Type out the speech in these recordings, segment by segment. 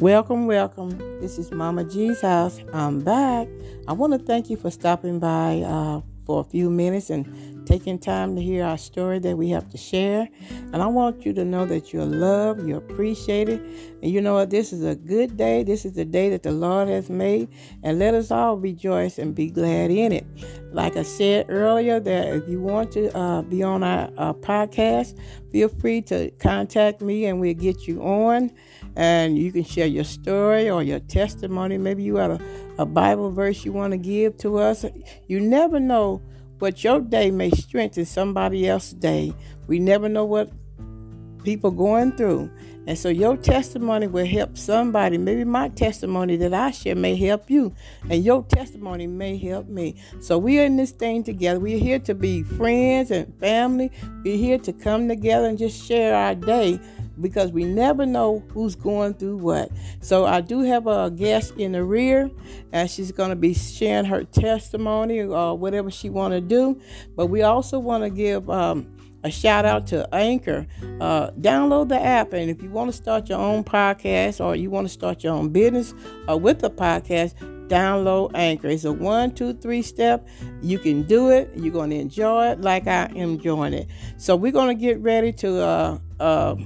Welcome, welcome. This is Mama G's house. I'm back. I want to thank you for stopping by uh, for a few minutes and taking time to hear our story that we have to share. And I want you to know that you're loved, you're appreciated. And you know what? This is a good day. This is the day that the Lord has made. And let us all rejoice and be glad in it. Like I said earlier, that if you want to uh, be on our, our podcast, feel free to contact me and we'll get you on and you can share your story or your testimony. Maybe you have a, a Bible verse you want to give to us. You never know what your day may strengthen somebody else's day. We never know what people going through. And so your testimony will help somebody. Maybe my testimony that I share may help you, and your testimony may help me. So we are in this thing together. We're here to be friends and family. We're here to come together and just share our day because we never know who's going through what. So I do have a guest in the rear, and she's going to be sharing her testimony or whatever she want to do. But we also want to give um, a shout out to Anchor. Uh, download the app, and if you want to start your own podcast or you want to start your own business uh, with a podcast, download Anchor. It's a one, two, three step. You can do it. You're going to enjoy it like I am enjoying it. So we're going to get ready to. Uh, uh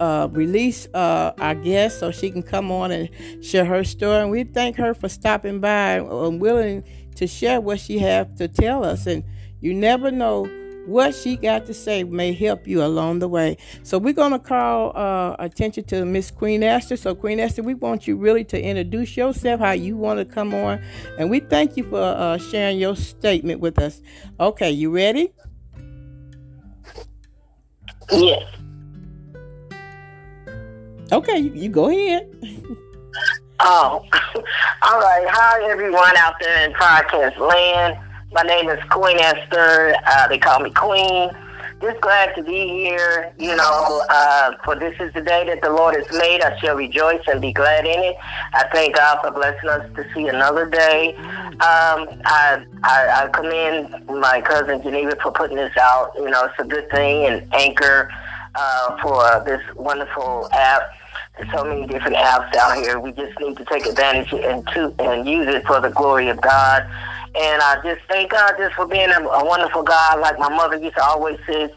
uh, release uh, our guest so she can come on and share her story. And we thank her for stopping by and willing to share what she has to tell us. And you never know what she got to say may help you along the way. So we're going to call uh, attention to Miss Queen Esther. So Queen Esther, we want you really to introduce yourself, how you want to come on, and we thank you for uh, sharing your statement with us. Okay, you ready? Yes. Okay, you, you go ahead. oh, all right. Hi, everyone out there in podcast land. My name is Queen Esther. Uh, they call me Queen. Just glad to be here. You know, uh, for this is the day that the Lord has made. I shall rejoice and be glad in it. I thank God for blessing us to see another day. Um, I, I, I commend my cousin Geneva for putting this out. You know, it's a good thing, and Anchor uh, for this wonderful app. There's so many different apps out here. We just need to take advantage and to and use it for the glory of God. And I just thank God just for being a, a wonderful God. Like my mother used to always say,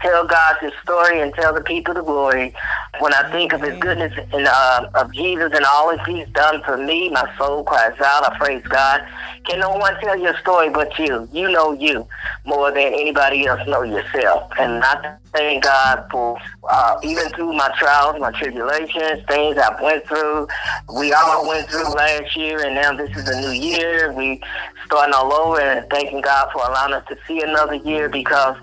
tell God your story and tell the people the glory. When I think of His goodness and uh, of Jesus and all that He's done for me, my soul cries out. I praise God. Can no one tell your story but you? You know you more than anybody else know yourself. And I thank God for uh, even through my trials, my tribulations, things I've went through. We all went through last year, and now this is a new year. We starting all over, and thanking God for allowing us to see another year because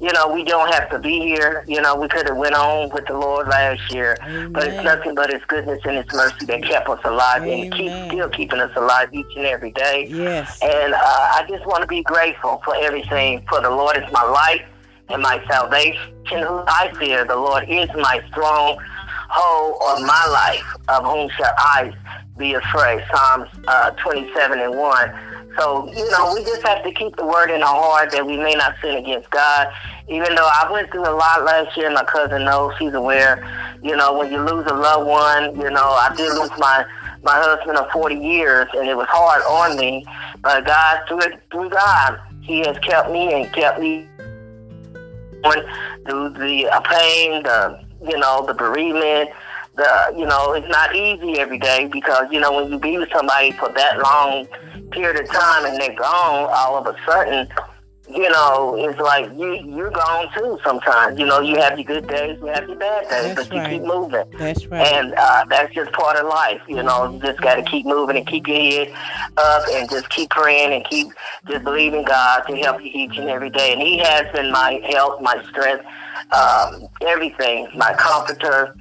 you know, we don't have to be here. You know, we could have went on with the Lord last year, Amen. but it's nothing but His goodness and His mercy that kept us alive Amen. and keep still keeping us alive each and every day. Yes. And uh, I just want to be grateful for everything. For the Lord is my light and my salvation. Who I fear, the Lord is my strong hold on my life. Of whom shall I be afraid? Psalms uh, 27 and 1. So, you know, we just have to keep the word in our heart that we may not sin against God. Even though I went through a lot last year, my cousin knows, she's aware. You know, when you lose a loved one, you know, I did lose my my husband of 40 years, and it was hard on me. But God, through through God, He has kept me and kept me through the uh, pain, the you know, the bereavement, the you know it's not easy every day because you know when you be with somebody for that long period of time and they're gone all of a sudden you know it's like you you're gone too sometimes. You know you have your good days you have your bad days that's but you keep moving. That's right. And uh, that's just part of life you know you just got to keep moving and keep your head up and just keep praying and keep just believing god to help you each and every day. And he has been my help my strength um, everything my comforter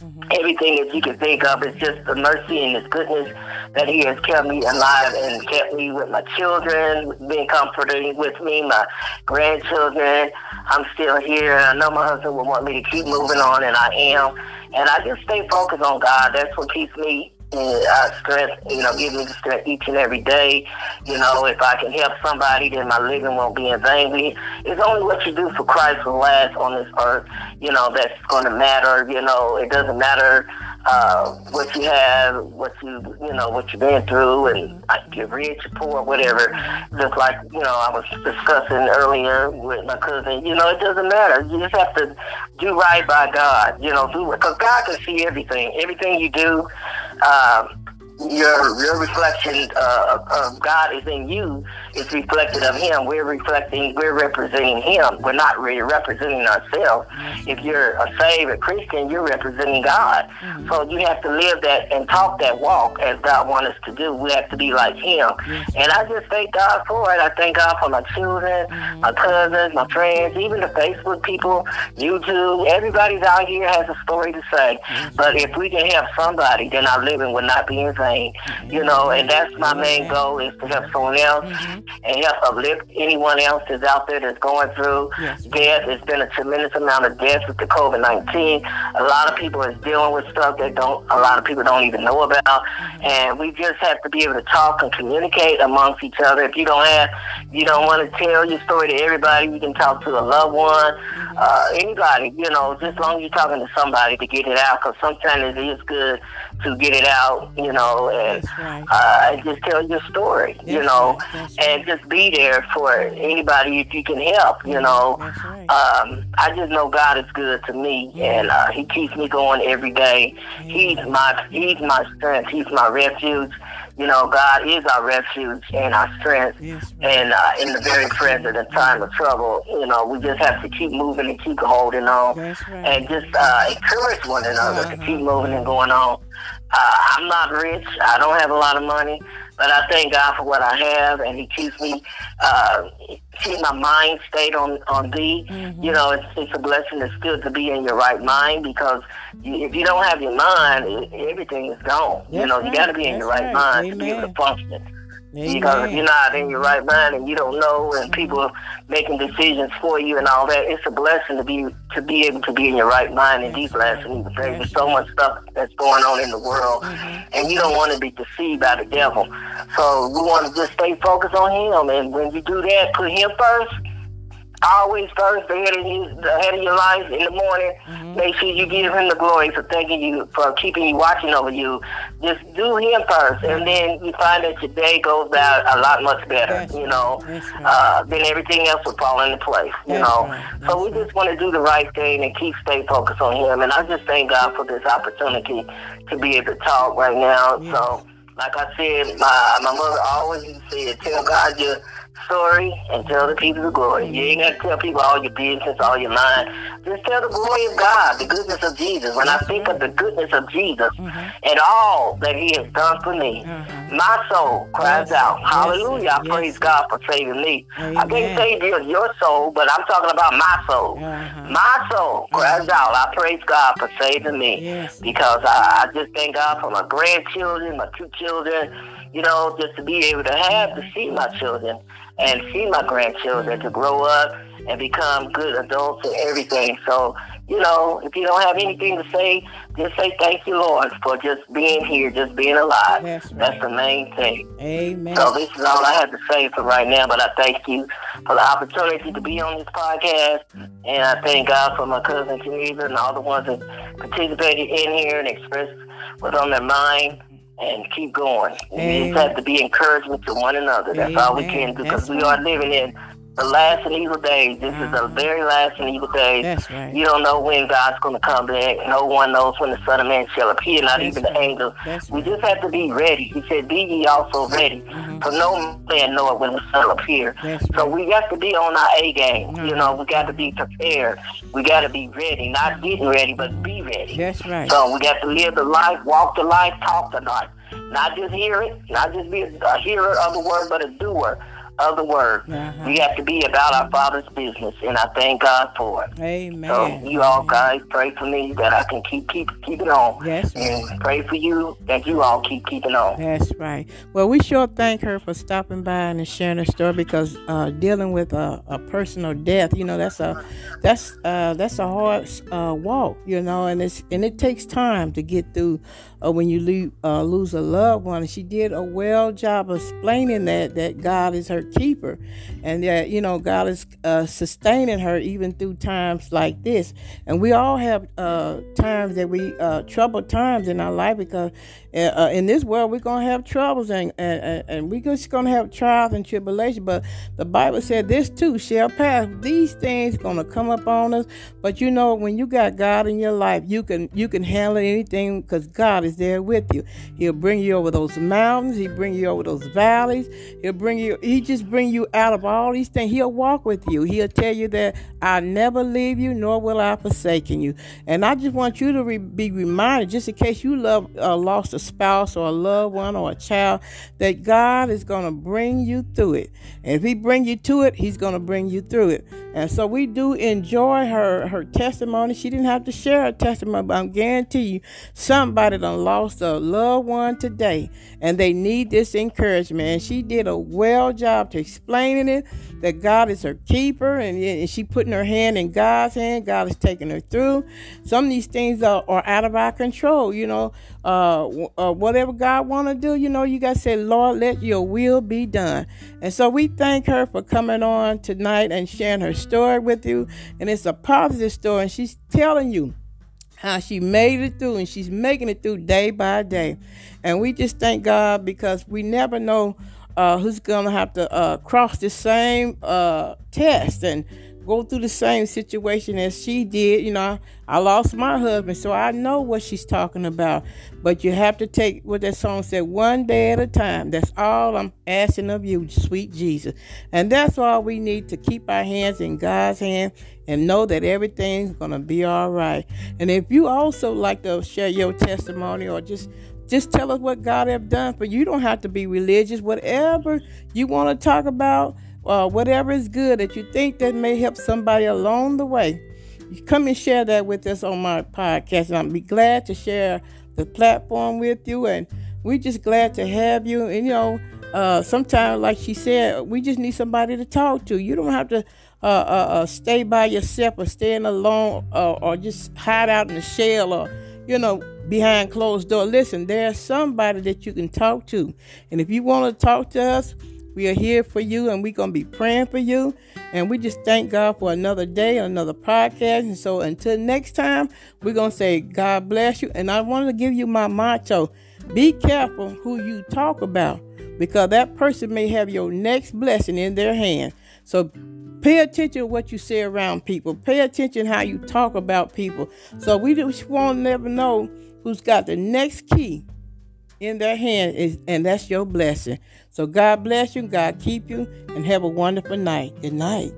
Mm-hmm. everything that you can think of. It's just the mercy and His goodness that He has kept me alive and kept me with my children, being comforting with me, my grandchildren. I'm still here. I know my husband will want me to keep moving on, and I am. And I just stay focused on God. That's what keeps me uh, stress, you know, the strength each and every day. You know, if I can help somebody, then my living won't be in vain. It's only what you do for Christ will last on this earth. You know, that's going to matter. You know, it doesn't matter uh, what you have, what you you know what you've been through, and you're rich, poor, whatever. Just like you know, I was discussing earlier with my cousin. You know, it doesn't matter. You just have to do right by God. You know, do because God can see everything. Everything you do. Um, your your reflection uh, of God is in you is reflected of Him. We're reflecting, we're representing Him. We're not really representing ourselves. If you're a saved a Christian, you're representing God. Mm-hmm. So you have to live that and talk that walk as God wants us to do. We have to be like Him. And I just thank God for it. I thank God for my children, mm-hmm. my cousins, my friends, even the Facebook people, YouTube. Everybody's out here has a story to say. But if we can help somebody, then our living will not be in vain. You know, and that's my main goal is to help someone else mm-hmm. and help uplift anyone else that's out there that's going through yes. death. There's been a tremendous amount of deaths with the COVID nineteen. A lot of people is dealing with stuff that don't a lot of people don't even know about. Mm-hmm. And we just have to be able to talk and communicate amongst each other. If you don't have you don't want to tell your story to everybody, you can talk to a loved one. Uh, anybody, you know, just as long as you're talking to somebody to get it out because sometimes it is good to get it out, you know, and right. uh, just tell your story, That's you know, right. and just be there for anybody if you can help, you know. Right. Um, I just know God is good to me, yeah. and uh, He keeps me going every day. Yeah. He's my He's my strength. He's my refuge. You know, God is our refuge and our strength, yes, and uh, in the very present in time of trouble, you know, we just have to keep moving and keep holding on, and just uh, encourage one another uh-huh. to keep moving and going on. Uh, I'm not rich. I don't have a lot of money, but I thank God for what I have, and He keeps me, uh, keep my mind stayed on on Thee. Mm-hmm. You know, it's it's a blessing. It's good to be in your right mind because you, if you don't have your mind, everything is gone. you know, you got to be in That's your right, right. mind Amen. to be able to function. Amen. Because if you're not in your right mind and you don't know, and people are making decisions for you and all that, it's a blessing to be to be able to be in your right mind and these last and. There's so much stuff that's going on in the world, mm-hmm. and you don't want to be deceived by the devil. So we want to just stay focused on Him, and when you do that, put Him first always first ahead of you, ahead of your life in the morning. Mm-hmm. Make sure you give him the glory for thanking you for keeping you watching over you. Just do him first, and then you find that your day goes out a lot much better. That's you know, right. uh, then everything else will fall into place. You That's know, right. so we just want to do the right thing and keep stay focused on him. And I just thank God for this opportunity to be able to talk right now. Yes. So like I said, my my mother always used to say, "Tell God your story and tell the people the glory. You ain't got to tell people all your business, all your mind. Just tell the glory of God, the goodness of Jesus. When I think of the goodness of Jesus mm-hmm. and all that He has done for me, mm-hmm. my soul cries yes. out, Hallelujah! Yes. I praise God for saving me. Amen. I can't save your, your soul, but I'm talking about my soul. Uh-huh. My soul cries uh-huh. out, I praise God for saving me yes. because I, I just thank God for my grandchildren, my two children you know, just to be able to have to see my children and see my grandchildren to grow up and become good adults and everything. So, you know, if you don't have anything to say, just say thank you, Lord, for just being here, just being alive. That's, right. That's the main thing. Amen. So this is all I have to say for right now, but I thank you for the opportunity to be on this podcast. And I thank God for my cousin Geneva and all the ones that participated in here and expressed what's on their mind and keep going. We just have to be encouragement to one another. That's Amen. all we can do because we are living in the last and evil days. This is the very last and evil days. That's right. You don't know when God's going to come back. No one knows when the Son of Man shall appear, not That's even right. the angels. That's we right. just have to be ready. He said, Be ye also ready. Mm-hmm. For no man knoweth when the Son will appear. That's so right. we got to be on our A game. Mm-hmm. You know, we got to be prepared. We got to be ready. Not getting ready, but be ready. That's right. So we got to live the life, walk the life, talk the life. Not just hear it, not just be a hearer of the word, but a doer of the word. Uh-huh. We have to be about our Father's business, and I thank God for it. Amen. So you all guys pray for me that I can keep keep keep it on. Yes. And pray for you that you all keep keeping on. That's right. Well, we sure thank her for stopping by and sharing her story because uh, dealing with a, a, personal death, you know, that's a that's uh, that's a hard uh, walk, you know, and it's and it takes time to get through uh, when you lose, uh, lose a loved one. She did a well job of explaining that that God is her keeper, and that you know God is uh, sustaining her even through times like this. And we all have uh, times that we uh, troubled times in our life because uh, uh, in this world we're gonna have troubles and and, and we're just gonna have trials and tribulation. But the Bible said this too shall pass. These things gonna come up on us. But you know when you got God in your life, you can you can handle anything because God is there with you. He'll bring you over those mountains. He'll bring you over those valleys. He'll bring you. He just bring you out of all these things. He'll walk with you. He'll tell you that I never leave you, nor will I forsaken you. And I just want you to re- be reminded, just in case you love uh, lost a spouse or a loved one or a child, that God is going to bring you through it. And if He bring you to it, He's going to bring you through it. And so we do enjoy her her testimony. She didn't have to share her testimony, but I'm guarantee you, somebody done lost a loved one today, and they need this encouragement. And she did a well job to explaining it that God is her keeper, and, and she putting her hand in God's hand. God is taking her through. Some of these things are, are out of our control. You know, uh, uh, whatever God want to do, you know, you got to say, Lord, let your will be done. And so we thank her for coming on tonight and sharing her story with you. And it's a positive story, and she's telling you how she made it through and she's making it through day by day. And we just thank God because we never know uh, who's going to have to uh, cross the same uh, test and go through the same situation as she did. You know, I lost my husband, so I know what she's talking about. But you have to take what that song said one day at a time. That's all I'm asking of you, sweet Jesus. And that's all we need to keep our hands in God's hand and know that everything's going to be all right. And if you also like to share your testimony or just just tell us what God have done for you. Don't have to be religious. Whatever you want to talk about, uh, whatever is good that you think that may help somebody along the way, you come and share that with us on my podcast. And I'll be glad to share the platform with you. And we're just glad to have you. And you know, uh, sometimes, like she said, we just need somebody to talk to. You don't have to uh, uh, uh stay by yourself or staying alone uh, or just hide out in the shell or, you know, behind closed door. Listen, there's somebody that you can talk to. And if you want to talk to us, we are here for you and we're going to be praying for you. And we just thank God for another day, another podcast. And so until next time, we're going to say, God bless you. And I want to give you my motto be careful who you talk about because that person may have your next blessing in their hand. So pay attention to what you say around people. Pay attention how you talk about people. So we just want to never know who's got the next key in their hand is and that's your blessing. So God bless you, God keep you, and have a wonderful night. Good night.